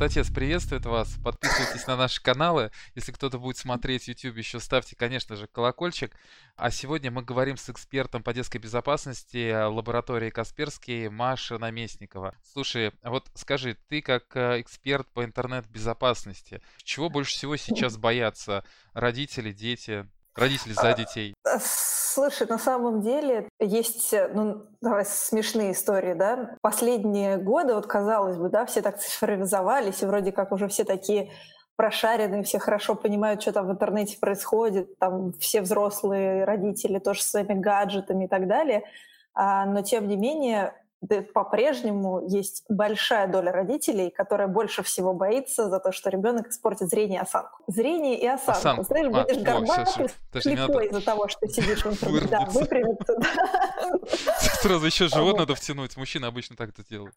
Крутотец приветствует вас. Подписывайтесь на наши каналы. Если кто-то будет смотреть YouTube, еще ставьте, конечно же, колокольчик. А сегодня мы говорим с экспертом по детской безопасности лаборатории Касперский Маша Наместникова. Слушай, вот скажи, ты как э, эксперт по интернет-безопасности, чего больше всего сейчас боятся родители, дети? Родители за детей. Э, слушай, на самом деле есть, э, ну, давай смешные истории, да. Последние годы, вот казалось бы, да, все так цифровизовались, и вроде как уже все такие прошаренные, все хорошо понимают, что там в интернете происходит, там все взрослые родители тоже с своими гаджетами и так далее. А, но тем не менее по-прежнему есть большая доля родителей, которая больше всего боится за то, что ребенок испортит зрение и осанку. Зрение и осанку. осанку. Знаешь, а, будешь горбатый, слепой из-за того, что сидишь в интернете. Да, выпрямиться. Сразу еще живот надо втянуть. Мужчины обычно так это делают.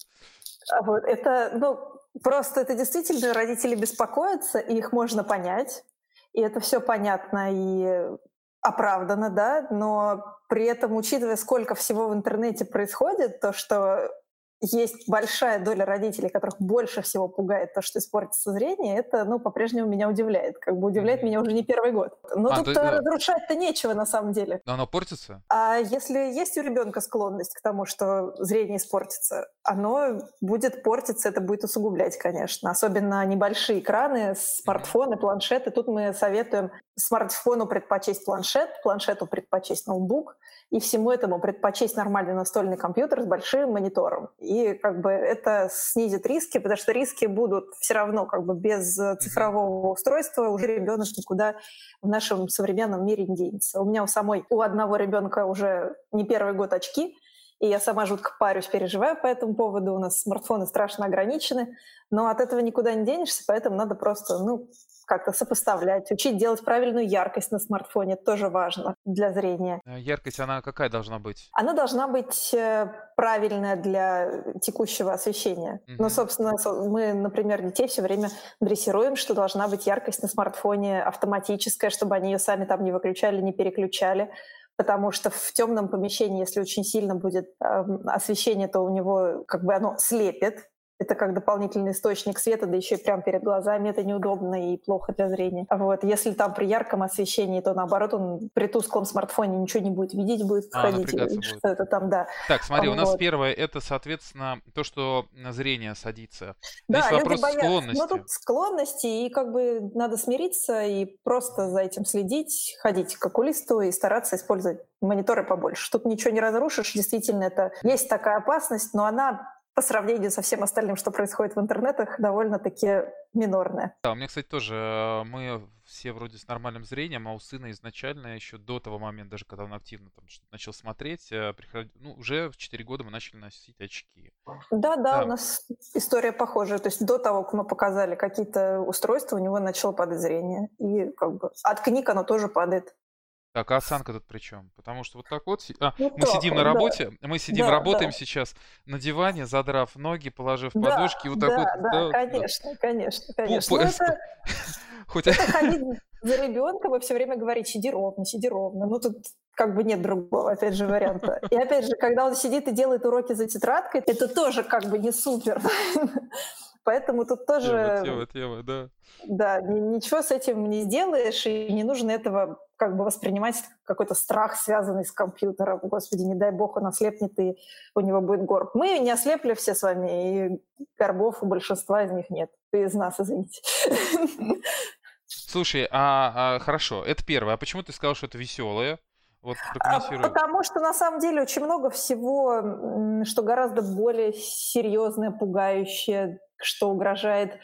А вот, это, ну, просто это действительно родители беспокоятся, и их можно понять. И это все понятно и оправдано, да, но при этом, учитывая, сколько всего в интернете происходит, то, что есть большая доля родителей, которых больше всего пугает то, что испортится зрение, это, ну, по-прежнему меня удивляет. Как бы удивляет меня уже не первый год. Но а, тут то, разрушать-то нечего на самом деле. Но оно портится? А если есть у ребенка склонность к тому, что зрение испортится, оно будет портиться, это будет усугублять, конечно. Особенно небольшие экраны, смартфоны, планшеты. Тут мы советуем смартфону предпочесть планшет, планшету предпочесть ноутбук, и всему этому предпочесть нормальный настольный компьютер с большим монитором. И как бы это снизит риски, потому что риски будут все равно как бы без цифрового устройства уже ребенок никуда в нашем современном мире не денется. У меня у самой, у одного ребенка уже не первый год очки, и я сама жутко парюсь, переживаю по этому поводу. У нас смартфоны страшно ограничены, но от этого никуда не денешься, поэтому надо просто, ну, как-то сопоставлять, учить делать правильную яркость на смартфоне, тоже важно для зрения. Э, яркость, она какая должна быть? Она должна быть э, правильная для текущего освещения. Mm-hmm. Ну, собственно, мы, например, детей все время дрессируем, что должна быть яркость на смартфоне автоматическая, чтобы они ее сами там не выключали, не переключали потому что в темном помещении, если очень сильно будет э, освещение, то у него как бы оно слепит, это как дополнительный источник света, да еще и прямо перед глазами, это неудобно и плохо для зрения. Вот. Если там при ярком освещении, то наоборот, он при тусклом смартфоне ничего не будет видеть, будет а, ходить, что это там, да. Так, смотри, вот. у нас первое, это, соответственно, то, что зрение садится. Да, Здесь вопрос боятся. склонности. Ну, тут склонности, и как бы надо смириться и просто за этим следить, ходить к окулисту и стараться использовать мониторы побольше. Тут ничего не разрушишь, действительно, это есть такая опасность, но она по сравнению со всем остальным, что происходит в интернетах, довольно-таки минорная. Да, у меня, кстати, тоже, э, мы все вроде с нормальным зрением, а у сына изначально еще до того момента, даже когда он активно там начал смотреть, э, приход... ну, уже в 4 года мы начали носить очки. Да, да, да, у нас история похожая. То есть до того, как мы показали какие-то устройства, у него начало падать зрение. И как бы от книг оно тоже падает. Так, а осанка тут при чем? Потому что вот так вот... А, ну, мы сидим на работе, да. мы сидим, да, работаем да. сейчас на диване, задрав ноги, положив да, подушки, вот так да, вот... Да, да, конечно, конечно, конечно. Ну, это, Хоть... это ходить за ребенком и все время говорить, сиди ровно, сиди ровно. Ну, тут как бы нет другого, опять же, варианта. И опять же, когда он сидит и делает уроки за тетрадкой, это тоже как бы не супер. Поэтому тут тоже... Тема, тема, тема, да. Да, ничего с этим не сделаешь, и не нужно этого как бы воспринимать какой-то страх, связанный с компьютером. Господи, не дай бог, он ослепнет, и у него будет горб. Мы не ослепли все с вами, и горбов у большинства из них нет. Ты из нас, извините. Слушай, а, а хорошо, это первое. А почему ты сказал, что это веселое? Вот а, Потому что на самом деле очень много всего, что гораздо более серьезное, пугающее, что угрожает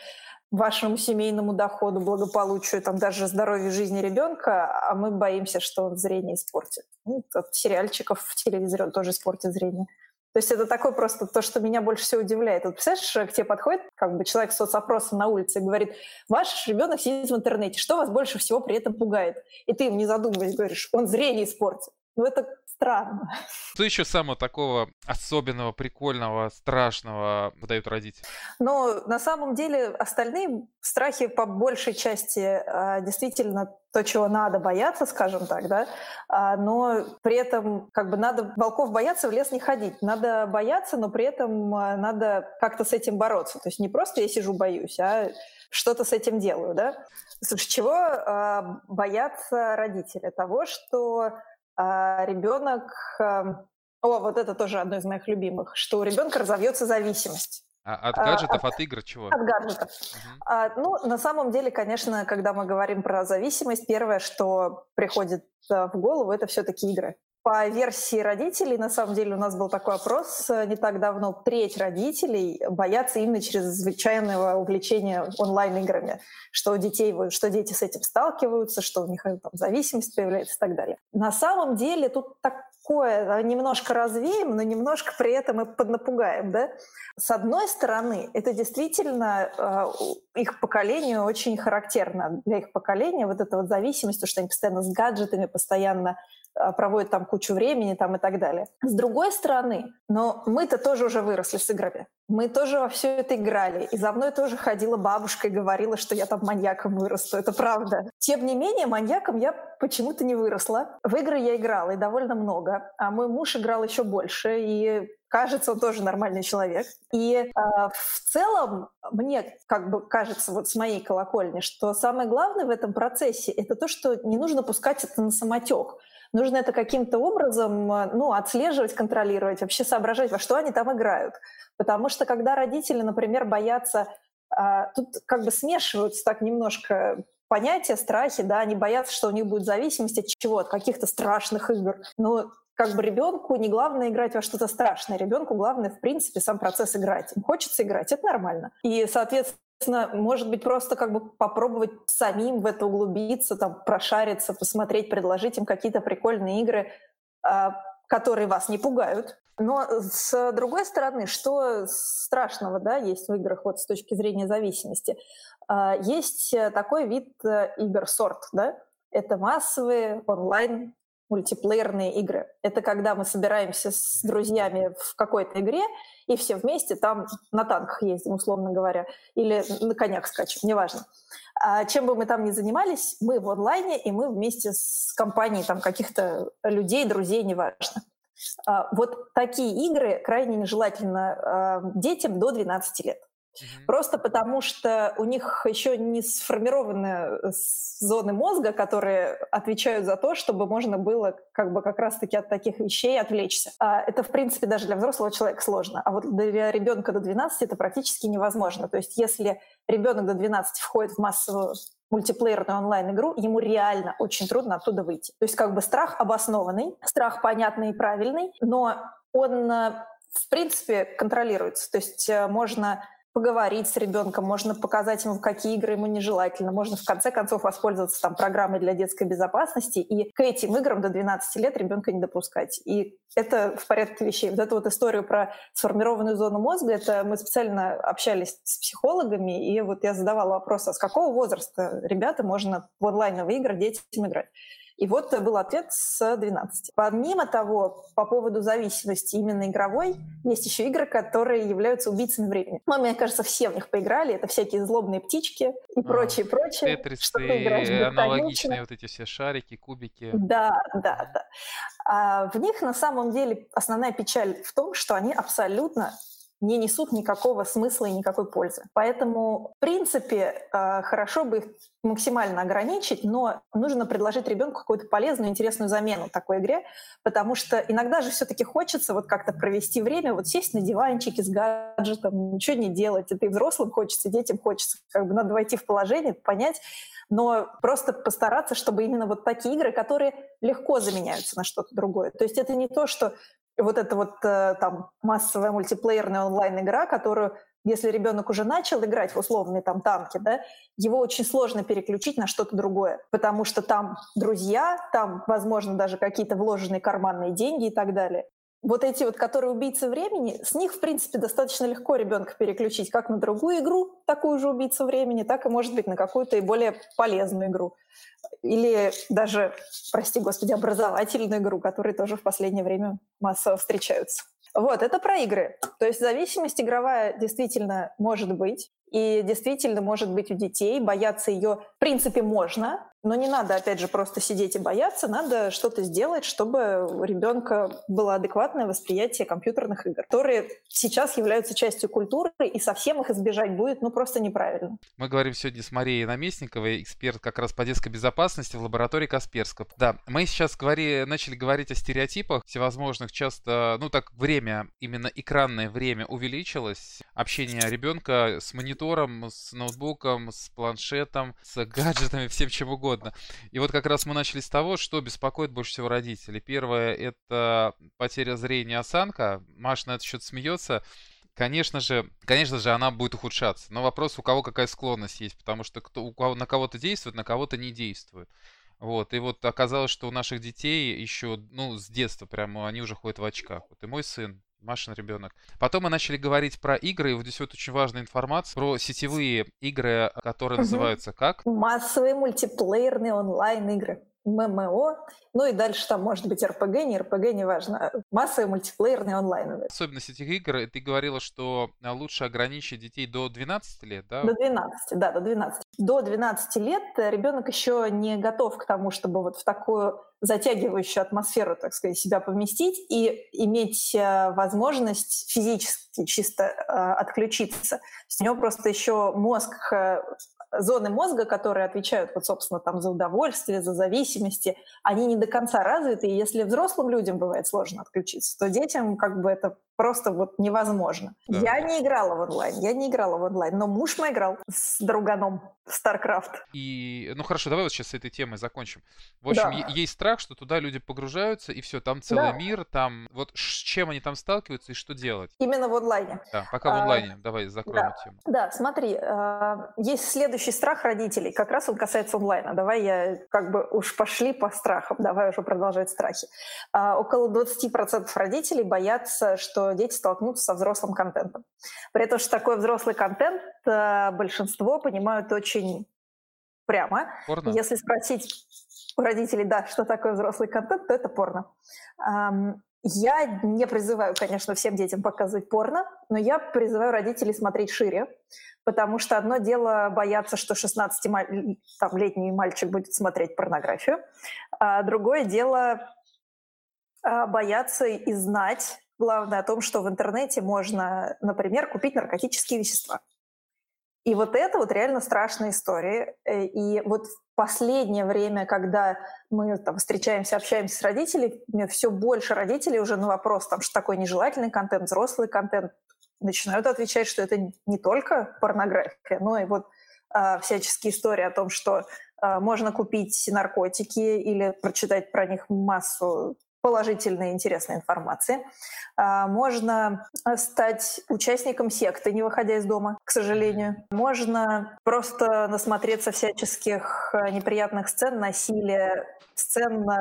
вашему семейному доходу, благополучию, там даже здоровью жизни ребенка, а мы боимся, что он зрение испортит. Ну, от сериальчиков в телевизоре он тоже испортит зрение. То есть это такое просто то, что меня больше всего удивляет. Вот представляешь, к тебе подходит как бы человек с соцопросом на улице и говорит, ваш ребенок сидит в интернете, что вас больше всего при этом пугает? И ты им не задумываясь говоришь, он зрение испортит. Ну, это странно. Что еще самого такого особенного, прикольного, страшного выдают родители? Ну, на самом деле остальные страхи по большей части а, действительно то, чего надо бояться, скажем так, да, а, но при этом как бы надо волков бояться, в лес не ходить. Надо бояться, но при этом а, надо как-то с этим бороться. То есть не просто я сижу боюсь, а что-то с этим делаю, да. Слушай, чего боятся родители? Того, что э, ребенок... Э, о, вот это тоже одно из моих любимых, что у ребенка разовьется зависимость. А от гаджетов, от, от игр чего? От гаджетов. Угу. А, ну, на самом деле, конечно, когда мы говорим про зависимость, первое, что приходит в голову, это все-таки игры. По версии родителей, на самом деле, у нас был такой опрос не так давно. Треть родителей боятся именно чрезвычайного увлечения онлайн-играми, что у детей, что дети с этим сталкиваются, что у них там, зависимость появляется и так далее. На самом деле тут такое, немножко развеем, но немножко при этом и поднапугаем. Да? С одной стороны, это действительно э, их поколению очень характерно. Для их поколения вот эта вот зависимость, то, что они постоянно с гаджетами, постоянно проводят там кучу времени там и так далее. С другой стороны, но мы-то тоже уже выросли с играми. Мы тоже во все это играли. И за мной тоже ходила бабушка и говорила, что я там маньяком вырасту. Это правда. Тем не менее, маньяком я почему-то не выросла. В игры я играла, и довольно много. А мой муж играл еще больше. И кажется, он тоже нормальный человек. И э, в целом мне как бы кажется вот с моей колокольни, что самое главное в этом процессе это то, что не нужно пускать это на самотек нужно это каким-то образом э, ну, отслеживать, контролировать, вообще соображать, во что они там играют. Потому что когда родители, например, боятся, а, тут как бы смешиваются так немножко понятия, страхи, да, они боятся, что у них будет зависимость от чего, от каких-то страшных игр. Но как бы ребенку не главное играть во что-то страшное, ребенку главное, в принципе, сам процесс играть. Им хочется играть, это нормально. И, соответственно, может быть, просто как бы попробовать самим в это углубиться, там, прошариться, посмотреть, предложить им какие-то прикольные игры, а, которые вас не пугают. Но с другой стороны, что страшного да, есть в играх вот с точки зрения зависимости? А, есть такой вид э, игр сорт, да? Это массовые онлайн мультиплеерные игры. Это когда мы собираемся с друзьями в какой-то игре, и все вместе там на танках ездим, условно говоря, или на конях скачем, неважно. А чем бы мы там ни занимались, мы в онлайне, и мы вместе с компанией там каких-то людей, друзей, неважно. А вот такие игры крайне нежелательно а, детям до 12 лет. Просто потому, что у них еще не сформированы э, зоны мозга, которые отвечают за то, чтобы можно было как бы как раз-таки от таких вещей отвлечься. А это, в принципе, даже для взрослого человека сложно. А вот для ребенка до 12 это практически невозможно. То есть если ребенок до 12 входит в массовую мультиплеерную онлайн-игру, ему реально очень трудно оттуда выйти. То есть как бы страх обоснованный, страх понятный и правильный, но он э, в принципе контролируется. То есть э, можно поговорить с ребенком, можно показать ему, какие игры ему нежелательно, можно в конце концов воспользоваться там программой для детской безопасности и к этим играм до 12 лет ребенка не допускать. И это в порядке вещей. Вот эту вот историю про сформированную зону мозга, это мы специально общались с психологами, и вот я задавала вопрос, а с какого возраста ребята можно в онлайновые игры детям играть? И вот был ответ с 12. Помимо того, по поводу зависимости именно игровой, есть еще игры, которые являются убийцами времени. Ну, мне кажется, все в них поиграли. Это всякие злобные птички и прочее, прочее. Тетрисы, аналогичные вот эти все шарики, кубики. Да, да, да. А в них на самом деле основная печаль в том, что они абсолютно не несут никакого смысла и никакой пользы. Поэтому, в принципе, э, хорошо бы их максимально ограничить, но нужно предложить ребенку какую-то полезную, интересную замену такой игре, потому что иногда же все-таки хочется вот как-то провести время, вот сесть на диванчике с гаджетом, ничего не делать. Это и взрослым хочется, и детям хочется. Как бы надо войти в положение, понять, но просто постараться, чтобы именно вот такие игры, которые легко заменяются на что-то другое. То есть это не то, что вот эта вот э, там массовая мультиплеерная онлайн-игра, которую если ребенок уже начал играть в условные там танки, да, его очень сложно переключить на что-то другое, потому что там друзья, там, возможно, даже какие-то вложенные карманные деньги и так далее. Вот эти вот, которые убийцы времени, с них, в принципе, достаточно легко ребенка переключить как на другую игру, такую же убийцу времени, так и, может быть, на какую-то и более полезную игру. Или даже, прости господи, образовательную игру, которые тоже в последнее время массово встречаются. Вот, это про игры. То есть зависимость игровая действительно может быть. И действительно, может быть, у детей бояться ее, в принципе, можно, но не надо, опять же, просто сидеть и бояться, надо что-то сделать, чтобы у ребенка было адекватное восприятие компьютерных игр, которые сейчас являются частью культуры, и совсем их избежать будет, ну, просто неправильно. Мы говорим сегодня с Марией Наместниковой, эксперт как раз по детской безопасности в лаборатории Касперского. Да, мы сейчас говори, начали говорить о стереотипах всевозможных, часто, ну, так, время, именно экранное время увеличилось, общение ребенка с монитором, с ноутбуком, с планшетом, с гаджетами, всем чем угодно. И вот как раз мы начали с того, что беспокоит больше всего родителей. Первое — это потеря зрения осанка. Маша на этот счет смеется. Конечно же, конечно же, она будет ухудшаться. Но вопрос, у кого какая склонность есть, потому что кто, у кого, на кого-то действует, на кого-то не действует. Вот, и вот оказалось, что у наших детей еще, ну, с детства прямо они уже ходят в очках. Вот и мой сын, Машин ребенок. Потом мы начали говорить про игры, и вот здесь вот очень важная информация про сетевые игры, которые угу. называются как? Массовые мультиплеерные онлайн-игры. ММО, ну и дальше там может быть РПГ, не РПГ, неважно. Массовые мультиплеерные онлайн. Особенность этих игр, ты говорила, что а, лучше ограничить детей до 12 лет, да? До 12, да, до 12. До 12 лет ребенок еще не готов к тому, чтобы вот в такую затягивающую атмосферу, так сказать, себя поместить и иметь э, возможность физически чисто э, отключиться. У него просто еще мозг э, зоны мозга, которые отвечают, вот, собственно, там, за удовольствие, за зависимости, они не до конца развиты, и если взрослым людям бывает сложно отключиться, то детям как бы это просто вот невозможно. Да. Я не играла в онлайн, я не играла в онлайн, но муж мой играл с друганом в StarCraft. И, ну хорошо, давай вот сейчас с этой темой закончим. В общем, да. есть страх, что туда люди погружаются, и все, там целый да. мир, там вот с чем они там сталкиваются и что делать? Именно в онлайне. Да, пока в онлайне. А, давай закроем да. тему. Да, смотри, а, есть следующий страх родителей, как раз он касается онлайна. Давай я как бы уж пошли по страхам, давай уже продолжать страхи. А, около 20% родителей боятся, что дети столкнутся со взрослым контентом. При этом, что такое взрослый контент, э, большинство понимают очень прямо. Порно. Если спросить у родителей, да, что такое взрослый контент, то это порно. Я не призываю, конечно, всем детям показывать порно, но я призываю родителей смотреть шире, потому что одно дело бояться, что 16-летний мальчик будет смотреть порнографию, а другое дело а, бояться и знать, Главное о том, что в интернете можно, например, купить наркотические вещества. И вот это вот реально страшная история. Э, и вот в последнее время, когда мы там встречаемся, общаемся с родителями, все больше родителей уже на вопрос, там, что такое нежелательный контент, взрослый контент, начинают отвечать, что это не только порнография, но и вот а, всяческие истории о том, что а, можно купить наркотики или прочитать про них массу положительной интересной информации. А, можно стать участником секты, не выходя из дома, к сожалению. Можно просто насмотреться всяческих э, неприятных сцен, насилия, сцен э,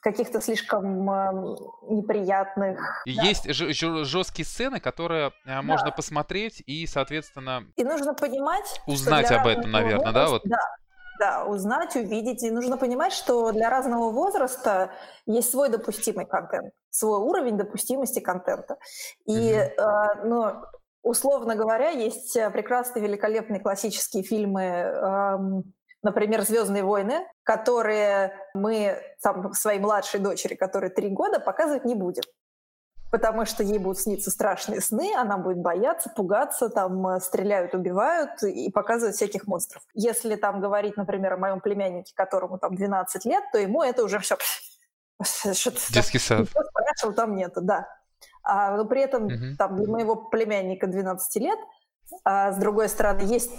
каких-то слишком э, неприятных. И да. Есть жесткие сцены, которые э, можно посмотреть и, соответственно, и нужно понимать, узнать об этом, наверное, возраста, да, вот. Да, да, узнать, увидеть. И нужно понимать, что для разного возраста есть свой допустимый контент, свой уровень допустимости контента. И, mm-hmm. э, ну, условно говоря, есть прекрасные, великолепные классические фильмы, э, например, «Звездные войны», которые мы там, своей младшей дочери, которой три года, показывать не будем потому что ей будут сниться страшные сны, она будет бояться, пугаться, там э, стреляют, убивают и показывают всяких монстров. Если там говорить, например, о моем племяннике, которому там 12 лет, то ему это уже все... Детский сад. Спрашивал, там нету, да. А, но при этом угу. там для моего племянника 12 лет, а с другой стороны, есть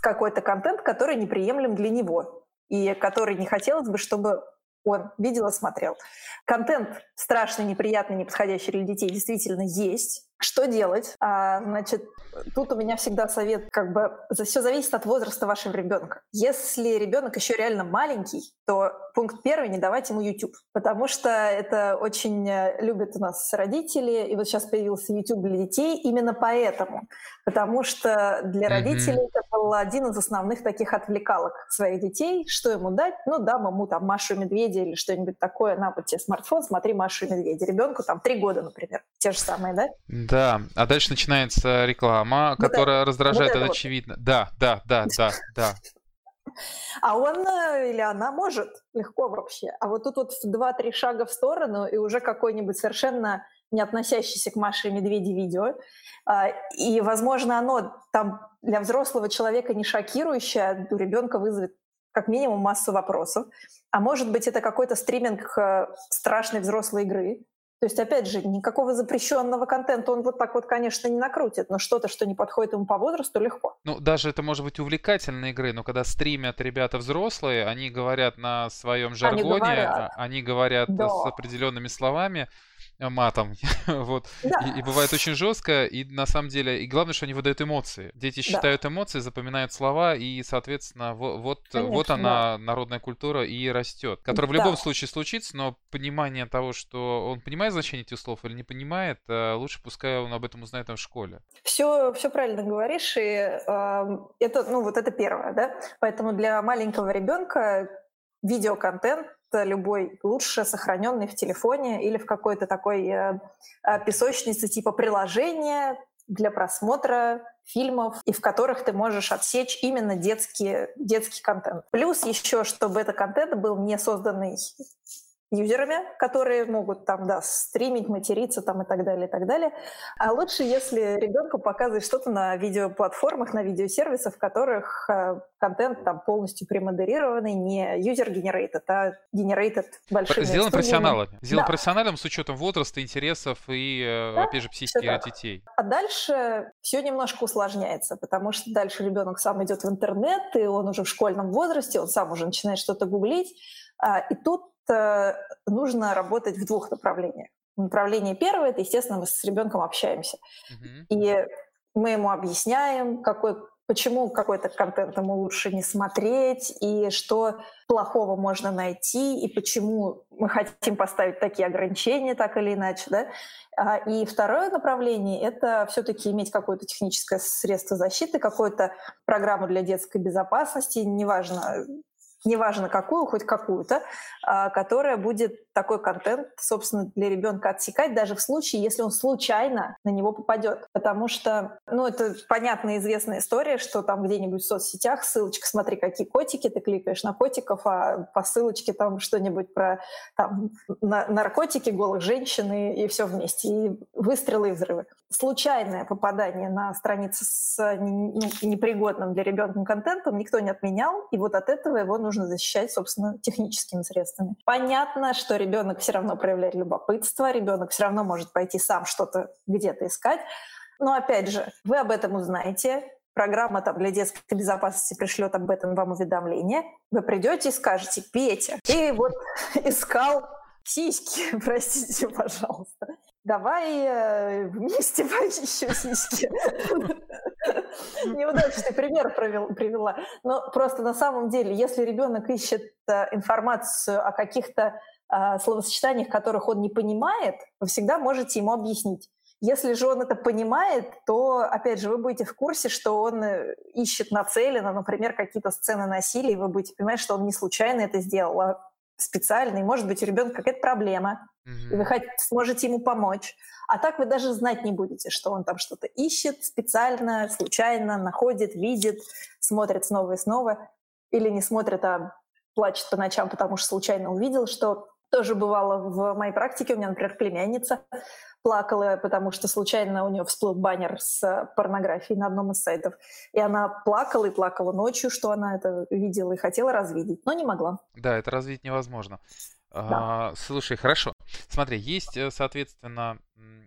какой-то контент, который неприемлем для него и который не хотелось бы, чтобы он видел и смотрел. Контент страшный, неприятный, неподходящий для детей действительно есть. Что делать? А, значит, тут у меня всегда совет, как бы, все зависит от возраста вашего ребенка. Если ребенок еще реально маленький, то пункт первый — не давать ему YouTube, потому что это очень э, любят у нас родители, и вот сейчас появился YouTube для детей именно поэтому, потому что для родителей mm-hmm. это был один из основных таких отвлекалок своих детей, что ему дать, ну, дам ему там Машу и Медведя или что-нибудь такое, на вот тебе смартфон, смотри Машу и Медведя. Ребенку там три года, например, те же самые, да? Да, а дальше начинается реклама, вот которая это, раздражает, вот это, это вот. очевидно. Да, да, да, да, да. А он э, или она может легко вообще. А вот тут вот два-три шага в сторону, и уже какой-нибудь совершенно не относящийся к Маше и Медведе видео. А, и, возможно, оно там для взрослого человека не шокирующее, а у ребенка вызовет как минимум массу вопросов. А может быть, это какой-то стриминг э, страшной взрослой игры, то есть, опять же, никакого запрещенного контента он вот так вот, конечно, не накрутит, но что-то, что не подходит ему по возрасту, легко. Ну, даже это может быть увлекательной игры, но когда стримят ребята взрослые, они говорят на своем жаргоне, они говорят, они говорят да. с определенными словами, матом. вот. Да. И, и бывает очень жестко, и на самом деле, и главное, что они выдают эмоции. Дети считают да. эмоции, запоминают слова, и, соответственно, вот, вот, Конечно, вот она, да. народная культура, и растет. Которая в любом да. случае случится, но понимание того, что он понимает значение этих слов или не понимает, э, лучше пускай он об этом узнает там в школе. Все, все правильно говоришь, и э, это, ну, вот это первое, да. Поэтому для маленького ребенка видеоконтент любой лучше сохраненный в телефоне или в какой-то такой э, э, песочнице типа приложения для просмотра фильмов, и в которых ты можешь отсечь именно детский, детский контент. Плюс еще, чтобы этот контент был не созданный юзерами, которые могут там, да, стримить, материться там и так далее, и так далее. А лучше, если ребенку показывать что-то на видеоплатформах, на видеосервисах, в которых э, контент там полностью премодерированный, не user-generated, а generated большими Сделан профессионалами. Сделан да. профессионалом с учетом возраста, интересов и, э, да, опять же, психики детей. А дальше все немножко усложняется, потому что дальше ребенок сам идет в интернет, и он уже в школьном возрасте, он сам уже начинает что-то гуглить, а, и тут нужно работать в двух направлениях. Направление первое – это, естественно, мы с ребенком общаемся. Uh-huh. И мы ему объясняем, какой, почему какой-то контент ему лучше не смотреть, и что плохого можно найти, и почему мы хотим поставить такие ограничения так или иначе. Да? А, и второе направление – это все-таки иметь какое-то техническое средство защиты, какую-то программу для детской безопасности, неважно, неважно какую, хоть какую-то, а, которая будет такой контент, собственно, для ребенка отсекать, даже в случае, если он случайно на него попадет. Потому что, ну, это понятная известная история, что там где-нибудь в соцсетях ссылочка, смотри, какие котики, ты кликаешь на котиков, а по ссылочке там что-нибудь про там, на наркотики, голых женщин и, и все вместе, и выстрелы и взрывы. Случайное попадание на страницы с непригодным для ребенка контентом никто не отменял, и вот от этого его нужно защищать, собственно, техническими средствами. Понятно, что ребенок все равно проявляет любопытство, ребенок все равно может пойти сам что-то где-то искать. Но опять же, вы об этом узнаете, программа там для детской безопасности пришлет об этом вам уведомление. Вы придете и скажете, Петя, ты вот искал сиськи, простите, пожалуйста. Давай э, вместе поищем сиськи. Неудачный пример привела. Но просто на самом деле, если ребенок ищет э, информацию о каких-то словосочетаниях, которых он не понимает, вы всегда можете ему объяснить. Если же он это понимает, то, опять же, вы будете в курсе, что он э, ищет нацеленно, например, какие-то сцены насилия, и вы будете понимать, что он не случайно это сделал, а специально, и может быть у ребенка какая-то проблема, mm-hmm. и вы сможете ему помочь. А так вы даже знать не будете, что он там что-то ищет специально, случайно, находит, видит, смотрит снова и снова, или не смотрит, а плачет по ночам, потому что случайно увидел, что тоже бывало в моей практике. У меня, например, племянница плакала, потому что случайно у нее всплыл баннер с порнографией на одном из сайтов. И она плакала и плакала ночью, что она это видела и хотела развидеть, но не могла. Да, это развить невозможно. Да. А, слушай, хорошо. Смотри, есть, э, соответственно,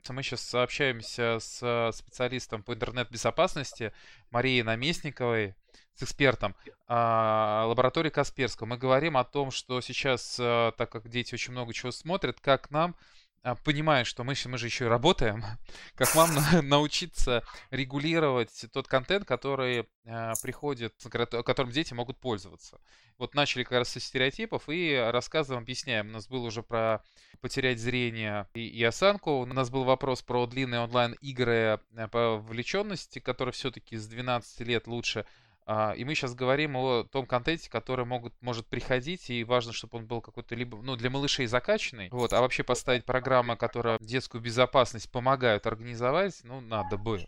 мы сейчас общаемся с специалистом по интернет-безопасности Марией Наместниковой. С экспертом а, лаборатории Касперского. Мы говорим о том, что сейчас, а, так как дети очень много чего смотрят, как нам а, понимая, что мы, мы же еще и работаем, как вам научиться регулировать тот контент, который э, приходит, которым дети могут пользоваться. Вот начали как раз со стереотипов и рассказываем, объясняем. У нас был уже про потерять зрение и, и осанку. У нас был вопрос про длинные онлайн-игры э, по вовлеченности, которые все-таки с 12 лет лучше и мы сейчас говорим о том контенте, который могут, может приходить, и важно, чтобы он был какой-то либо, ну, для малышей закачанный, вот, а вообще поставить программы, которые детскую безопасность помогают организовать, ну, надо бы.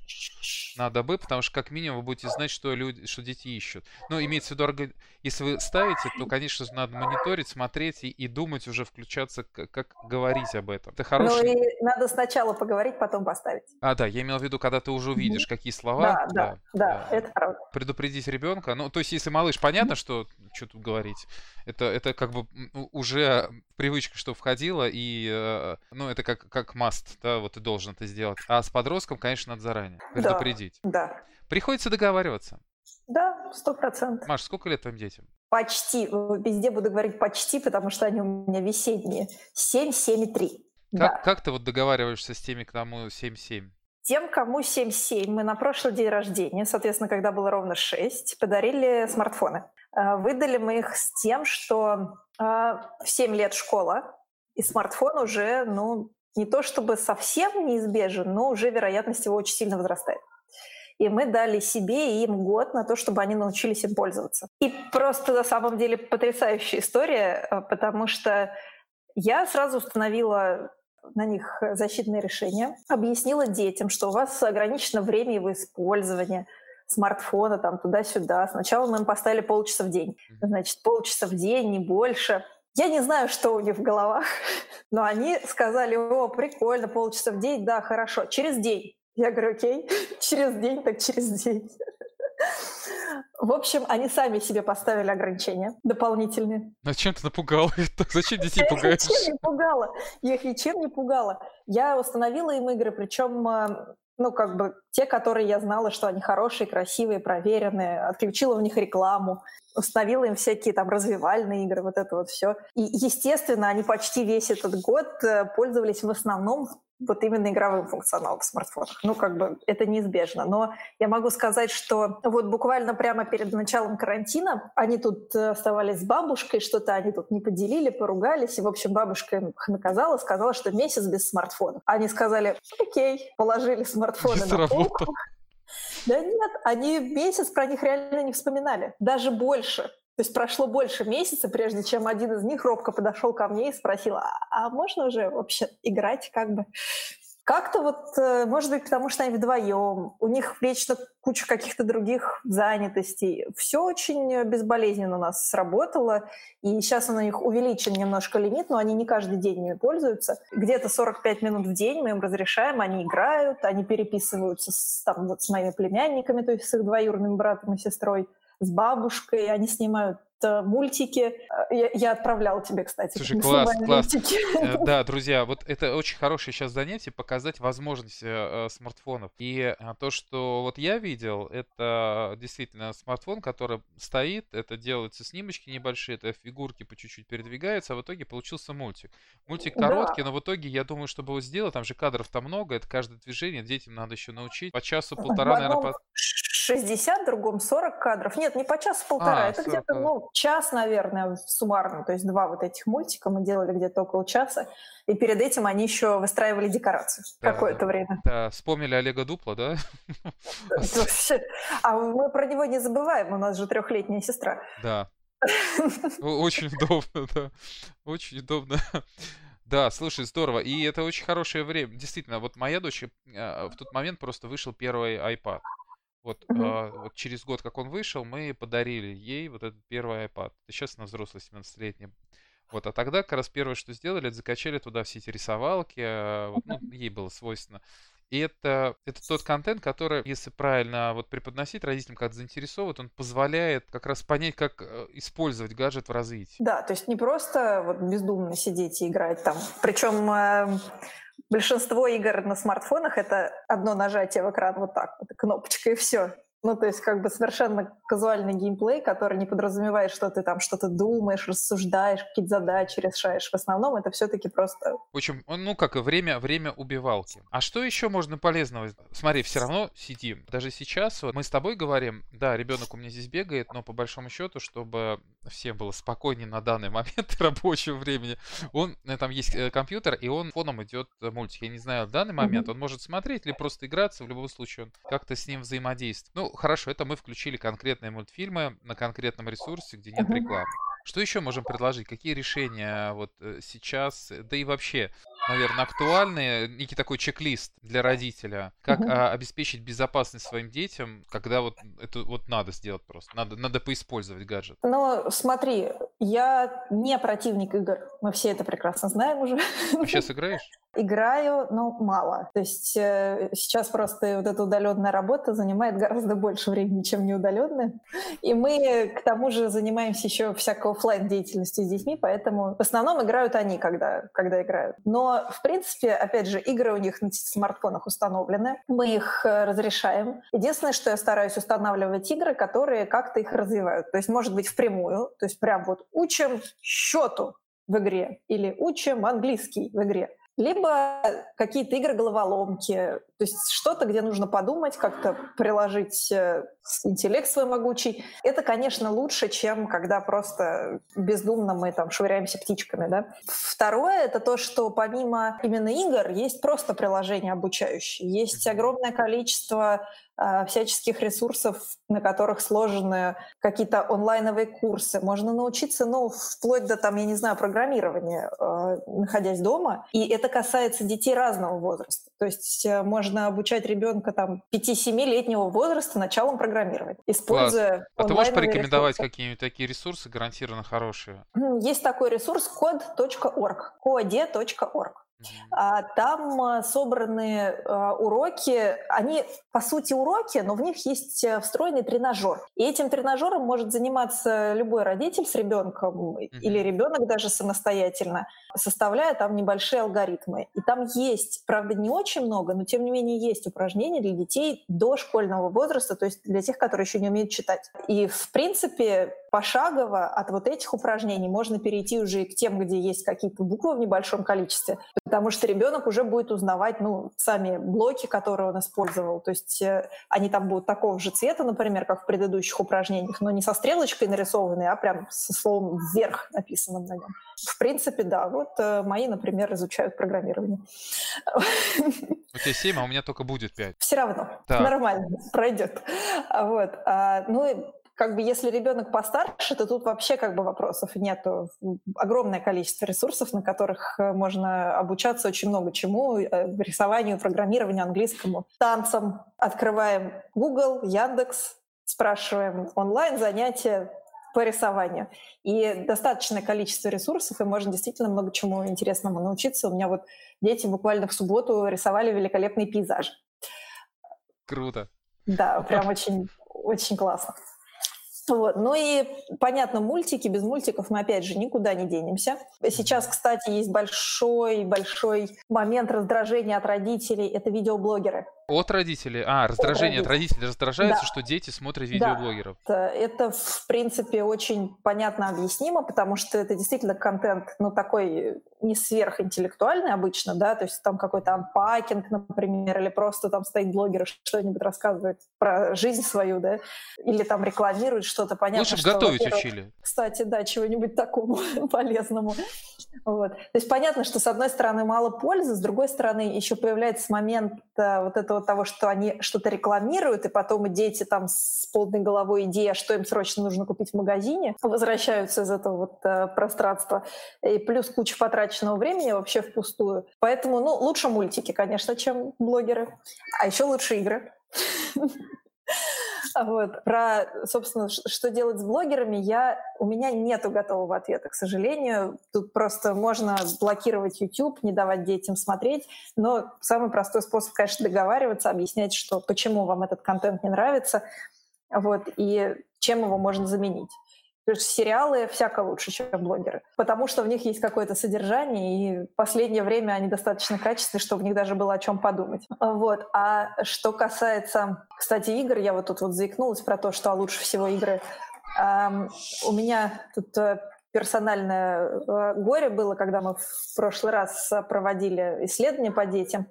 Надо бы, потому что как минимум вы будете знать, что люди, что дети ищут. Ну, имеется в виду, если вы ставите, то, конечно же, надо мониторить, смотреть и, и думать уже, включаться, как, как говорить об этом. Это хороший... Ну, и надо сначала поговорить, потом поставить. А, да, я имел в виду, когда ты уже увидишь, какие слова. Да, да, да, да, это правда. Предупредить ребенка. Ну, то есть, если малыш, понятно, что что тут говорить. Это, это как бы уже привычка, что входило, и, э, ну, это как, как must, да, вот ты должен это сделать. А с подростком, конечно, надо заранее предупредить. Да, да. Приходится договариваться. Да, сто процентов. Маш, сколько лет твоим детям? Почти. Везде буду говорить почти, потому что они у меня весенние. Семь, семь и три. Как, да. как ты вот договариваешься с теми, кому 7-7? Тем, кому 7-7, мы на прошлый день рождения, соответственно, когда было ровно 6, подарили смартфоны. Э, выдали мы их с тем, что э, в 7 лет школа, и смартфон уже, ну, не то чтобы совсем неизбежен, но уже вероятность его очень сильно возрастает. И мы дали себе и им год на то, чтобы они научились им пользоваться. И просто на самом деле потрясающая история, э, потому что я сразу установила на них защитные решения, объяснила детям, что у вас ограничено время его использования, смартфона там туда-сюда. Сначала мы им поставили полчаса в день. Значит, полчаса в день, не больше. Я не знаю, что у них в головах, но они сказали, о, прикольно, полчаса в день, да, хорошо, через день. Я говорю, окей, через день, так через день. В общем, они сами себе поставили ограничения дополнительные. Зачем ты напугала? Зачем детей пугаешь? Я их ничем не пугала. Я их ничем не пугала. Я установила им игры, причем а, ну, как бы те, которые я знала, что они хорошие, красивые, проверенные, отключила в них рекламу, установила им всякие там развивальные игры, вот это вот все. И, естественно, они почти весь этот год э, пользовались в основном вот именно игровым функционалом в смартфонах. Ну, как бы это неизбежно. Но я могу сказать, что вот буквально прямо перед началом карантина они тут э, оставались с бабушкой, что-то они тут не поделили, поругались. И, в общем, бабушка их наказала, сказала, что месяц без смартфонов. Они сказали, окей, положили смартфоны на полку. Да нет, они месяц про них реально не вспоминали. Даже больше. То есть прошло больше месяца, прежде чем один из них робко подошел ко мне и спросил, а, а можно уже вообще играть как бы? Как-то вот, э, может быть, потому что они вдвоем, у них вечно куча каких-то других занятостей. Все очень безболезненно у нас сработало, и сейчас у них увеличен немножко лимит, но они не каждый день ими пользуются. Где-то 45 минут в день мы им разрешаем, они играют, они переписываются с, там, вот, с моими племянниками, то есть с их двоюродным братом и сестрой с бабушкой, они снимают э, мультики. Э, я, я отправляла тебе, кстати. Слушай, класс, класс. Э, да, друзья, вот это очень хорошее сейчас занятие, показать возможности э, смартфонов. И то, что вот я видел, это действительно смартфон, который стоит, это делаются снимочки небольшие, это фигурки по чуть-чуть передвигаются, а в итоге получился мультик. Мультик короткий, да. но в итоге, я думаю, чтобы его сделать, там же кадров там много, это каждое движение, детям надо еще научить. По часу-полтора, наверное, по... 60, другом 40 кадров. Нет, не по часу полтора, а, это где-то ну, час, наверное, суммарно. То есть два вот этих мультика мы делали где-то около часа. И перед этим они еще выстраивали декорации да, какое-то время. Да, вспомнили Олега Дупла, да? А мы про него не забываем, у нас же трехлетняя сестра. Да. Очень удобно, да. Очень удобно. Да, слушай, здорово. И это очень хорошее время. Действительно, вот моя дочь э, в тот момент просто вышел первый iPad. Вот, Мгм. а, вот через год, как он вышел, мы подарили ей вот этот первый iPad. Сейчас она взрослая, 17-летняя. Вот, а тогда как раз первое, что сделали, это закачали туда все эти рисовалки, а, вот, ну, ей было свойственно. И это, это тот контент, который, если правильно вот преподносить родителям, как заинтересовывает, он позволяет как раз понять, как э, использовать гаджет в развитии. Да, то есть не просто вот бездумно сидеть и играть там. Причем эм, Большинство игр на смартфонах — это одно нажатие в экран вот так, вот, кнопочка и все. Ну, то есть как бы совершенно казуальный геймплей, который не подразумевает, что ты там что-то думаешь, рассуждаешь, какие-то задачи решаешь. В основном это все-таки просто... В общем, ну как и время, время убивалки. А что еще можно полезного? Смотри, все равно сидим. Даже сейчас вот мы с тобой говорим, да, ребенок у меня здесь бегает, но по большому счету, чтобы всем было спокойнее на данный момент рабочего времени, он, э, там есть э, компьютер, и он фоном идет э, мультик. Я не знаю, в данный момент он может смотреть или просто играться, в любом случае он как-то с ним взаимодействует. Ну, хорошо, это мы включили конкретные мультфильмы на конкретном ресурсе, где нет рекламы. Что еще можем предложить? Какие решения вот сейчас, да и вообще наверное, актуальные, некий такой чек-лист для родителя, как угу. а, обеспечить безопасность своим детям, когда вот это вот надо сделать просто, надо, надо поиспользовать гаджет. Ну, смотри, я не противник игр, мы все это прекрасно знаем уже. А сейчас играешь? Играю, но мало. То есть э, сейчас просто вот эта удаленная работа занимает гораздо больше времени, чем неудаленная. И мы к тому же занимаемся еще всякой офлайн деятельностью с детьми, поэтому в основном играют они, когда, когда играют. Но, в принципе, опять же, игры у них на смартфонах установлены. Мы их э, разрешаем. Единственное, что я стараюсь устанавливать игры, которые как-то их развивают. То есть, может быть, впрямую. То есть прям вот учим счету в игре или учим английский в игре либо какие-то игры-головоломки, то есть что-то, где нужно подумать, как-то приложить э, интеллект свой могучий. Это, конечно, лучше, чем когда просто бездумно мы там швыряемся птичками. Да? Второе — это то, что помимо именно игр есть просто приложения обучающие. Есть огромное количество всяческих ресурсов, на которых сложены какие-то онлайновые курсы. Можно научиться, ну, вплоть до, там, я не знаю, программирования, э, находясь дома. И это касается детей разного возраста. То есть э, можно обучать ребенка там 5-7-летнего возраста началом программировать, используя. А ты можешь порекомендовать какие-нибудь такие ресурсы гарантированно хорошие? Есть такой ресурс code.org, code.org. А, там а, собраны а, уроки, они по сути уроки, но в них есть э, встроенный тренажер. И этим тренажером может заниматься любой родитель с ребенком mm-hmm. или ребенок даже самостоятельно, составляя там небольшие алгоритмы. И там есть, правда, не очень много, но тем не менее есть упражнения для детей до школьного возраста, то есть для тех, которые еще не умеют читать. И в принципе пошагово от вот этих упражнений можно перейти уже к тем, где есть какие-то буквы в небольшом количестве, потому что ребенок уже будет узнавать ну, сами блоки, которые он использовал. То есть э, они там будут такого же цвета, например, как в предыдущих упражнениях, но не со стрелочкой нарисованные, а прям со словом «вверх» написанным на нем. В принципе, да. Вот э, мои, например, изучают программирование. У тебя 7, а у меня только будет 5. Все равно. Да. Нормально, пройдет. Вот. А, ну, как бы если ребенок постарше, то тут вообще как бы вопросов нету. Огромное количество ресурсов, на которых э, можно обучаться очень много чему. Э, рисованию, программированию, английскому, танцам. Открываем Google, Яндекс, спрашиваем онлайн занятия по рисованию. И достаточное количество ресурсов, и можно действительно много чему интересному научиться. У меня вот дети буквально в субботу рисовали великолепный пейзаж. Круто. Да, прям очень, очень классно. Вот. Ну и, понятно, мультики, без мультиков мы, опять же, никуда не денемся. Сейчас, кстати, есть большой-большой момент раздражения от родителей – это видеоблогеры. От родителей? А, раздражение от родителей. Раздражается, да. что дети смотрят видеоблогеров. Да. Это, в принципе, очень понятно объяснимо, потому что это действительно контент, ну, такой не сверхинтеллектуальный обычно, да, то есть там какой-то анпакинг, например, или просто там стоит блогер что-нибудь рассказывает про жизнь свою, да, или там рекламирует что-то, понятно, Лучше что, готовить учили. Кстати, да, чего-нибудь такому полезному. Вот. То есть понятно, что с одной стороны мало пользы, с другой стороны еще появляется момент э, вот этого того, что они что-то рекламируют, и потом дети там с полной головой идея, что им срочно нужно купить в магазине, возвращаются из этого вот э, пространства. И плюс куча потраченного времени вообще впустую. Поэтому, ну, лучше мультики, конечно, чем блогеры. А еще лучше игры. Вот. Про, собственно, что делать с блогерами, я, у меня нету готового ответа, к сожалению. Тут просто можно блокировать YouTube, не давать детям смотреть, но самый простой способ, конечно, договариваться, объяснять, что почему вам этот контент не нравится, вот, и чем его можно заменить. Сериалы всяко лучше, чем блогеры, потому что в них есть какое-то содержание, и в последнее время они достаточно качественные, чтобы в них даже было о чем подумать. Вот. А что касается, кстати, игр, я вот тут вот заикнулась про то, что лучше всего игры. У меня тут э, персональное э, горе было, когда мы в прошлый раз проводили исследования по детям.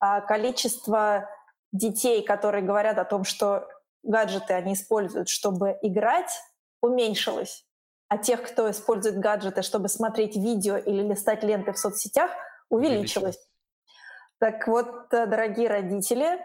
А количество детей, которые говорят о том, что гаджеты они используют, чтобы играть, уменьшилось. А тех, кто использует гаджеты, чтобы смотреть видео или листать ленты в соцсетях, увеличилось. Так вот, э, дорогие родители,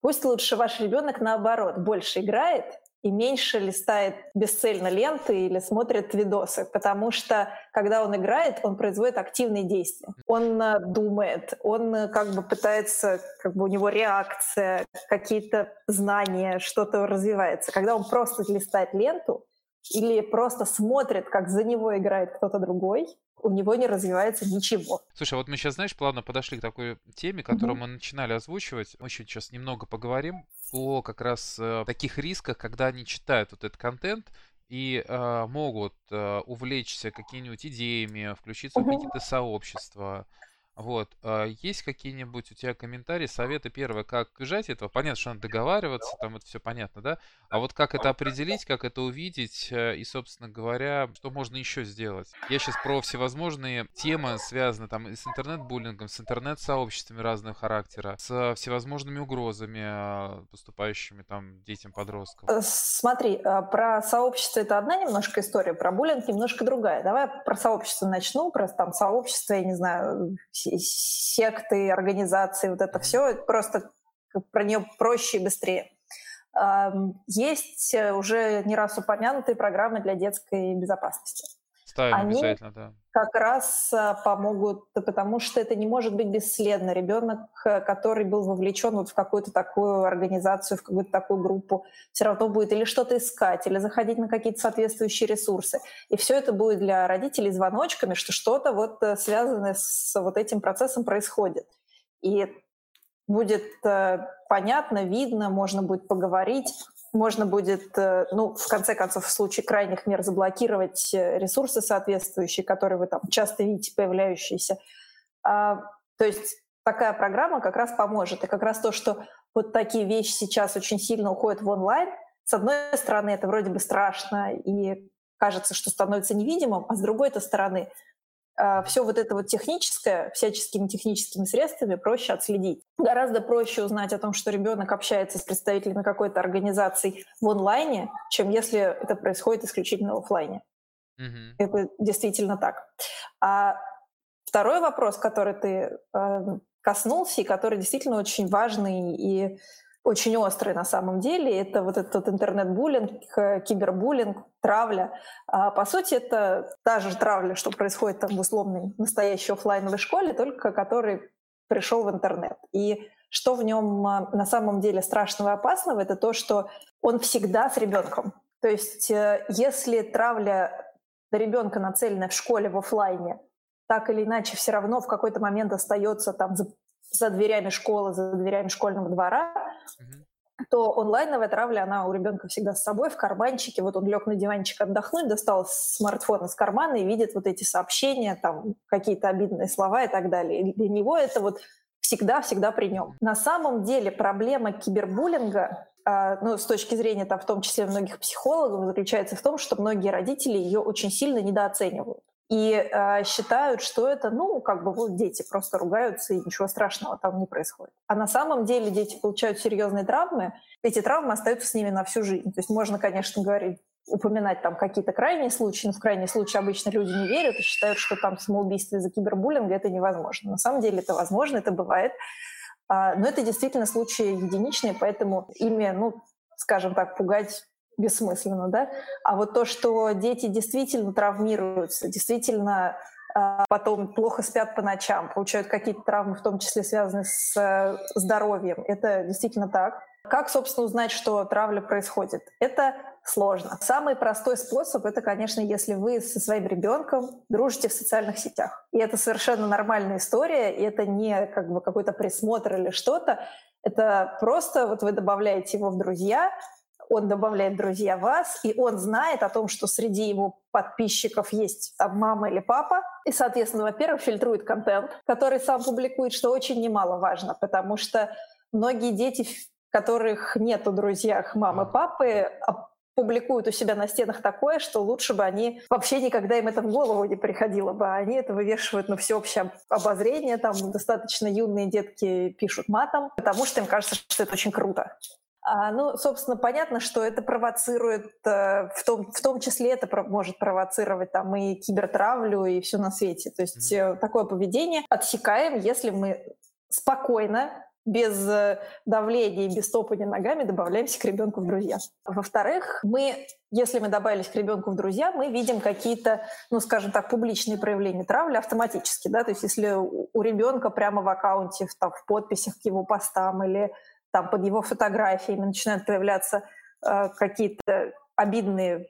пусть лучше ваш ребенок наоборот больше играет, и меньше листает бесцельно ленты или смотрит видосы, потому что когда он играет, он производит активные действия. Он э, думает, он э, как бы пытается, как бы у него реакция, какие-то знания, что-то развивается. Когда он просто листает ленту или просто смотрит, как за него играет кто-то другой, у него не развивается ничего. Слушай, а вот мы сейчас, знаешь, плавно подошли к такой теме, которую mm-hmm. мы начинали озвучивать. Мы еще сейчас немного поговорим о как раз э, таких рисках, когда они читают вот этот контент и э, могут э, увлечься какими-нибудь идеями, включиться mm-hmm. в какие-то сообщества, вот. А есть какие-нибудь у тебя комментарии, советы? Первое, как избежать этого? Понятно, что надо договариваться, там это все понятно, да? А вот как это определить, как это увидеть э, и, собственно говоря, что можно еще сделать? Я сейчас про всевозможные темы, связанные там с интернет-буллингом, с интернет-сообществами разного характера, с всевозможными угрозами, а, поступающими там детям, подросткам. Э, смотри, э, про сообщество это одна немножко история, про буллинг немножко другая. Давай про сообщество начну, про там сообщество, я не знаю, секты, организации, вот это все, просто про нее проще и быстрее. Есть э, уже не раз упомянутые программы для детской безопасности. Ставим Они обязательно, да. как раз э, помогут, потому что это не может быть бесследно. Ребенок, э, который был вовлечен вот в какую-то такую организацию, в какую-то такую группу, все равно будет или что-то искать, или заходить на какие-то соответствующие ресурсы. И все это будет для родителей звоночками, что что-то вот связанное с вот этим процессом происходит. И будет э, понятно, видно, можно будет поговорить, можно будет, э, ну, в конце концов, в случае крайних мер заблокировать э, ресурсы соответствующие, которые вы там часто видите появляющиеся. А, то есть такая программа как раз поможет. И как раз то, что вот такие вещи сейчас очень сильно уходят в онлайн, с одной стороны, это вроде бы страшно и кажется, что становится невидимым, а с другой стороны, все вот это вот техническое, всяческими техническими средствами проще отследить. Гораздо проще узнать о том, что ребенок общается с представителями какой-то организации в онлайне, чем если это происходит исключительно в офлайне. Mm-hmm. Это действительно так. А второй вопрос, который ты э, коснулся и который действительно очень важный и очень острый на самом деле. Это вот этот интернет-буллинг, э, кибербуллинг, травля. А, по сути, это та же травля, что происходит там в условной настоящей офлайновой школе, только который пришел в интернет. И что в нем а, на самом деле страшного и опасного, это то, что он всегда с ребенком. То есть э, если травля ребенка нацелена в школе в офлайне, так или иначе все равно в какой-то момент остается там за, за дверями школы, за дверями школьного двора, то онлайновая травля, она у ребенка всегда с собой, в карманчике. Вот он лег на диванчик отдохнуть, достал смартфон из кармана и видит вот эти сообщения, там какие-то обидные слова и так далее. И для него это вот всегда-всегда при нем. На самом деле проблема кибербуллинга а, ну, с точки зрения, там, в том числе многих психологов, заключается в том, что многие родители ее очень сильно недооценивают и э, считают, что это, ну, как бы вот дети просто ругаются, и ничего страшного там не происходит. А на самом деле дети получают серьезные травмы, эти травмы остаются с ними на всю жизнь. То есть можно, конечно, говорить, упоминать там какие-то крайние случаи, но в крайние случаи обычно люди не верят и считают, что там самоубийство из-за кибербуллинга это невозможно. На самом деле это возможно, это бывает. А, но это действительно случаи единичные, поэтому ими, ну, скажем так, пугать бессмысленно, да. А вот то, что дети действительно травмируются, действительно э, потом плохо спят по ночам, получают какие-то травмы, в том числе связанные с э, здоровьем, это действительно так. Как, собственно, узнать, что травля происходит? Это сложно. Самый простой способ — это, конечно, если вы со своим ребенком дружите в социальных сетях. И это совершенно нормальная история, и это не как бы какой-то присмотр или что-то. Это просто вот вы добавляете его в друзья, он добавляет друзья вас, и он знает о том, что среди его подписчиков есть там, мама или папа, и, соответственно, во-первых, фильтрует контент, который сам публикует, что очень немаловажно, потому что многие дети, которых нет у друзьях мамы, папы, а публикуют у себя на стенах такое, что лучше бы они вообще никогда им это в голову не приходило бы. Они это вывешивают на всеобщее обозрение, там достаточно юные детки пишут матом, потому что им кажется, что это очень круто. А, ну, собственно, понятно, что это провоцирует, э, в том, в том числе это может провоцировать там и кибертравлю, и все на свете. То есть mm-hmm. такое поведение отсекаем, если мы спокойно без э, давления, без топания ногами добавляемся к ребенку в друзья. Во-вторых, мы, если мы добавились к ребенку в друзья, мы видим какие-то, ну, скажем так, публичные проявления травли автоматически, да, то есть если у ребенка прямо в аккаунте, в, там, в подписях к его постам или там под его фотографиями начинают появляться э, какие-то обидные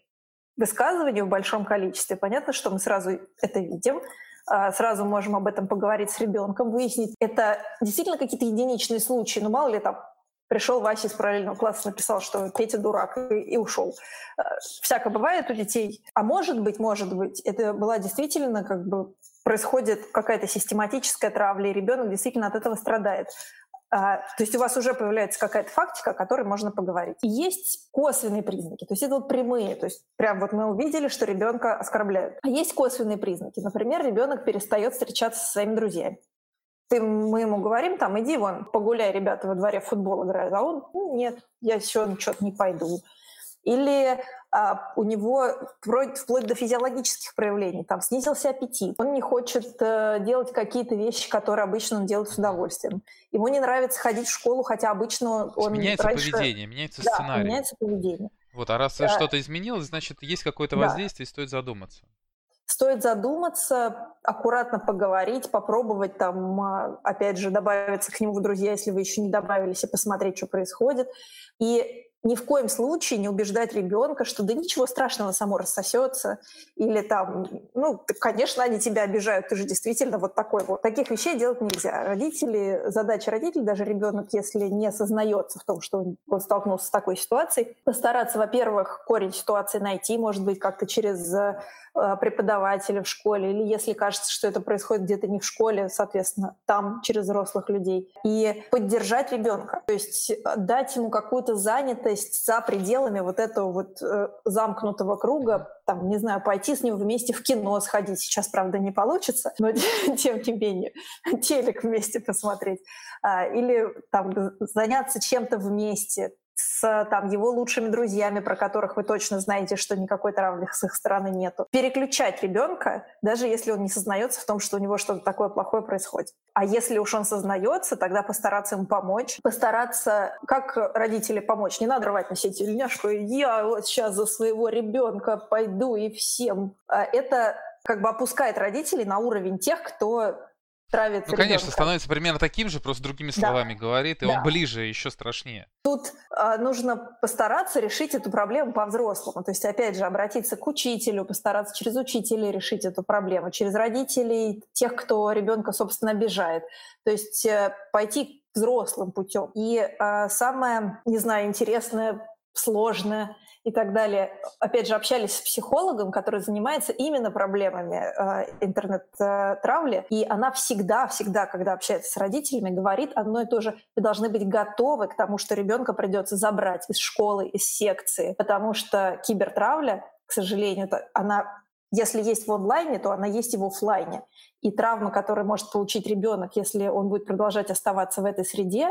высказывания в большом количестве, понятно, что мы сразу это видим, а, сразу можем об этом поговорить с ребенком, выяснить, это действительно какие-то единичные случаи, ну мало ли там пришел Вася из параллельного класса, написал, что Петя дурак, и, и ушел. А, всяко бывает у детей. А может быть, может быть, это была действительно как бы происходит какая-то систематическая травля, и ребенок действительно от этого страдает. А, то есть у вас уже появляется какая-то фактика, о которой можно поговорить. И есть косвенные признаки, то есть это вот прямые, то есть прям вот мы увидели, что ребенка оскорбляют. А есть косвенные признаки. Например, ребенок перестает встречаться со своими друзьями. Ты, мы ему говорим, там, иди вон, погуляй, ребята во дворе в футбол играют, а он, ну, нет, я еще что-то не пойду. Или а, у него вплоть, до физиологических проявлений, там снизился аппетит, он не хочет э, делать какие-то вещи, которые обычно он делает с удовольствием. Ему не нравится ходить в школу, хотя обычно он меняется раньше... поведение, меняется да, сценарий. меняется поведение. Вот, а раз да. что-то изменилось, значит, есть какое-то да. воздействие, стоит задуматься. Стоит задуматься, аккуратно поговорить, попробовать там, а, опять же, добавиться к нему в друзья, если вы еще не добавились, и посмотреть, что происходит. И ни в коем случае не убеждать ребенка, что да ничего страшного само рассосется, или там, ну, конечно, они тебя обижают, ты же действительно вот такой вот. Таких вещей делать нельзя. Родители, задача родителей, даже ребенок, если не осознается в том, что он столкнулся с такой ситуацией, постараться, во-первых, корень ситуации найти, может быть, как-то через э, преподавателя в школе, или если кажется, что это происходит где-то не в школе, соответственно, там через взрослых людей, и поддержать ребенка, то есть дать ему какую-то занятость занятость за пределами вот этого вот э, замкнутого круга, там, не знаю, пойти с ним вместе в кино сходить. Сейчас, правда, не получится, но тем не менее, телек вместе посмотреть. А, или там заняться чем-то вместе, с там, его лучшими друзьями, про которых вы точно знаете, что никакой травли с их стороны нету. Переключать ребенка, даже если он не сознается в том, что у него что-то такое плохое происходит. А если уж он сознается, тогда постараться ему помочь. Постараться, как родители помочь. Не надо рвать на себе тельняшку. Я вот сейчас за своего ребенка пойду и всем. А это как бы опускает родителей на уровень тех, кто травит Ну, ребенка. конечно, становится примерно таким же, просто другими словами да. говорит, и да. он ближе, еще страшнее. Тут э, нужно постараться решить эту проблему по-взрослому. То есть, опять же, обратиться к учителю, постараться через учителя решить эту проблему, через родителей, тех, кто ребенка, собственно, обижает. То есть э, пойти взрослым путем. И э, самое, не знаю, интересное, сложное — и так далее. Опять же, общались с психологом, который занимается именно проблемами э, интернет-травли, и она всегда, всегда, когда общается с родителями, говорит одно и то же. Вы должны быть готовы к тому, что ребенка придется забрать из школы, из секции, потому что кибертравля, к сожалению, она если есть в онлайне, то она есть и в офлайне. И травма, которую может получить ребенок, если он будет продолжать оставаться в этой среде,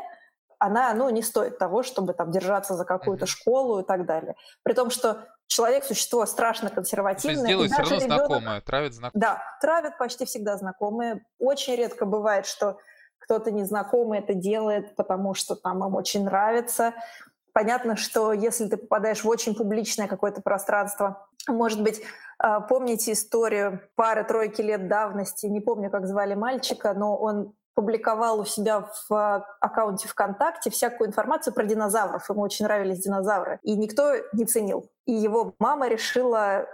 она ну, не стоит того, чтобы там, держаться за какую-то mm-hmm. школу и так далее. При том, что человек – существо страшно консервативное. То есть делают все равно ребенок... знакомое, травят знакомые. Да, травят почти всегда знакомые. Очень редко бывает, что кто-то незнакомый это делает, потому что там им очень нравится. Понятно, что если ты попадаешь в очень публичное какое-то пространство, может быть, а, помните историю пары-тройки лет давности, не помню, как звали мальчика, но он публиковал у себя в а, аккаунте ВКонтакте всякую информацию про динозавров. Ему очень нравились динозавры. И никто не ценил. И его мама решила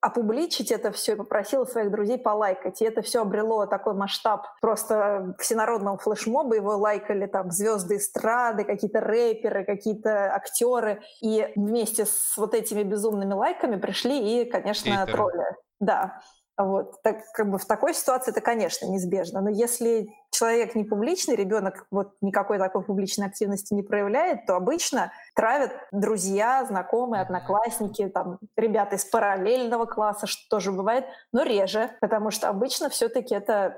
опубличить это все и попросила своих друзей полайкать. И это все обрело такой масштаб просто всенародного флешмоба. Его лайкали там звезды эстрады, какие-то рэперы, какие-то актеры. И вместе с вот этими безумными лайками пришли и, конечно, Хейтеры. тролли. Да. Вот. Так, как бы в такой ситуации это, конечно, неизбежно. Но если человек не публичный, ребенок вот никакой такой публичной активности не проявляет, то обычно травят друзья, знакомые, одноклассники, там, ребята из параллельного класса, что тоже бывает, но реже, потому что обычно все-таки это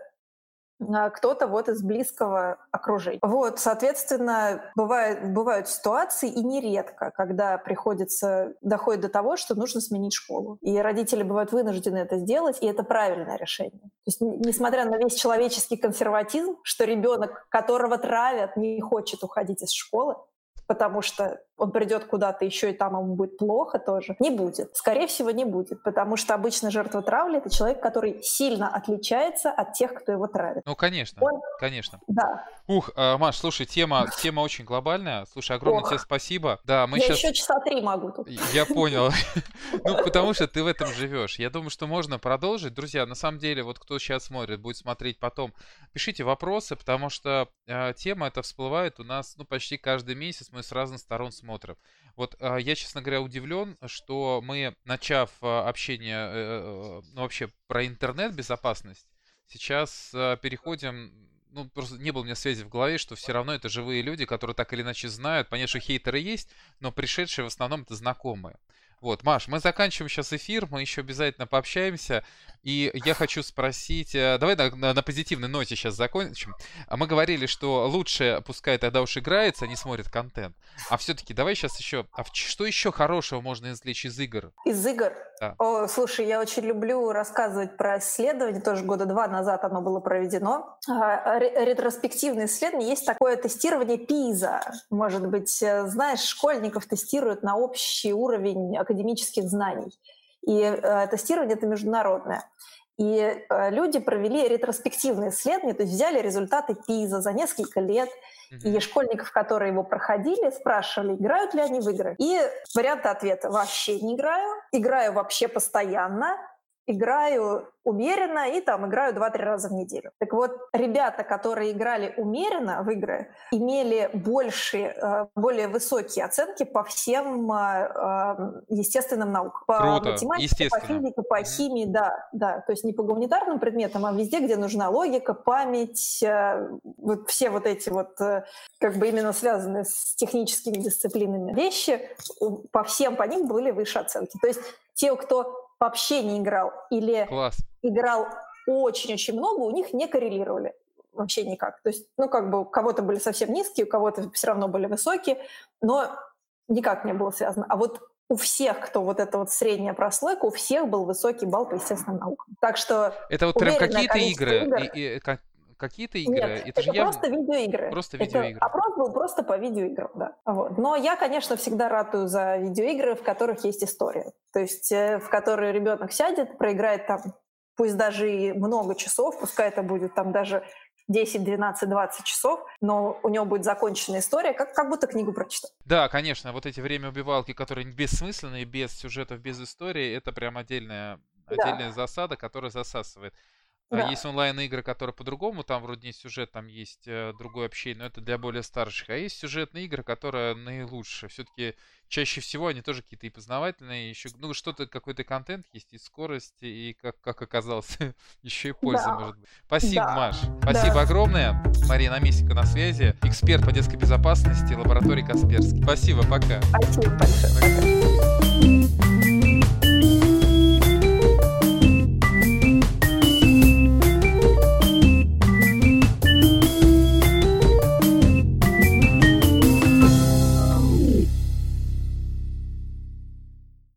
кто-то вот из близкого окружения. Вот, соответственно, бывает, бывают ситуации, и нередко, когда приходится, доходит до того, что нужно сменить школу. И родители бывают вынуждены это сделать, и это правильное решение. То есть, несмотря на весь человеческий консерватизм, что ребенок, которого травят, не хочет уходить из школы, потому что он придет куда-то еще и там ему будет плохо тоже. Не будет. Скорее всего, не будет, потому что обычно жертва травли — это человек, который сильно отличается от тех, кто его травит. Ну, конечно, он... конечно. Да. Ух, э, Маш, слушай, тема, тема очень глобальная. Слушай, огромное Ох. тебе спасибо. Да, мы Я сейчас... еще часа три могу тут. Я понял. Ну, потому что ты в этом живешь. Я думаю, что можно продолжить. Друзья, на самом деле, вот кто сейчас смотрит, будет смотреть потом, пишите вопросы, потому что э, тема эта всплывает у нас, ну, почти каждый месяц. Мы с разных сторон смотрим. Вот э, я, честно говоря, удивлен, что мы, начав э, общение, э, э, ну, вообще про интернет-безопасность, сейчас э, переходим ну, просто не было у меня связи в голове, что все равно это живые люди, которые так или иначе знают. Понятно, что хейтеры есть, но пришедшие в основном это знакомые. Вот, Маш, мы заканчиваем сейчас эфир, мы еще обязательно пообщаемся. И я хочу спросить, э, давай на, на, на позитивной ноте сейчас закончим. А Мы говорили, что лучше, пускай тогда уж играется, а не смотрит контент. А все-таки давай сейчас еще, а что еще хорошего можно извлечь из игр? Из игр? Да. О, слушай, я очень люблю рассказывать про исследования, тоже года два назад оно было проведено. А, ретроспективное исследование, есть такое тестирование ПИЗа. Может быть, э, знаешь, школьников тестируют на общий уровень академических знаний. И э, тестирование это международное. И э, люди провели ретроспективные исследования, то есть взяли результаты ПИЗа за несколько лет, mm-hmm. и школьников, которые его проходили, спрашивали, играют ли они в игры. И варианты ответа «вообще не играю», «играю вообще постоянно», играю умеренно и там играю 2-3 раза в неделю. Так вот, ребята, которые играли умеренно в игры, имели большие, э, более высокие оценки по всем э, э, естественным наукам. По Круто. математике, по физике, по химии, да, да. То есть не по гуманитарным предметам, а везде, где нужна логика, память, вот все вот эти вот как бы именно связанные с техническими дисциплинами вещи, по всем по ним были выше оценки. То есть те, кто вообще не играл или Класс. играл очень-очень много, у них не коррелировали вообще никак. То есть, ну, как бы у кого-то были совсем низкие, у кого-то все равно были высокие, но никак не было связано. А вот у всех, кто вот эта вот средняя прослойка, у всех был высокий балл по естественным наукам. Так что это вот прям какие-то игры, игр... и, и, как, какие-то игры? Нет, это, же просто явно... видеоигры. Просто видеоигры. Это опрос был просто по видеоиграм, да. Вот. Но я, конечно, всегда ратую за видеоигры, в которых есть история. То есть э, в которые ребенок сядет, проиграет там, пусть даже и много часов, пускай это будет там даже 10, 12, 20 часов, но у него будет законченная история, как, как будто книгу прочитал. Да, конечно, вот эти время убивалки, которые бессмысленные, без сюжетов, без истории, это прям отдельная, отдельная да. засада, которая засасывает. А да. Есть онлайн-игры, которые по-другому, там вроде не сюжет, там есть э, другое общение, но это для более старших. А есть сюжетные игры, которые наилучшие. Все-таки чаще всего они тоже какие-то и познавательные, еще, ну, что-то, какой-то контент есть, и скорость, и, как, как оказалось, еще и польза да. может быть. Спасибо, да. Маш. Спасибо да. огромное. Мария Намесика на связи, эксперт по детской безопасности, лаборатории Касперский. Спасибо, пока. Спасибо большое. Пока.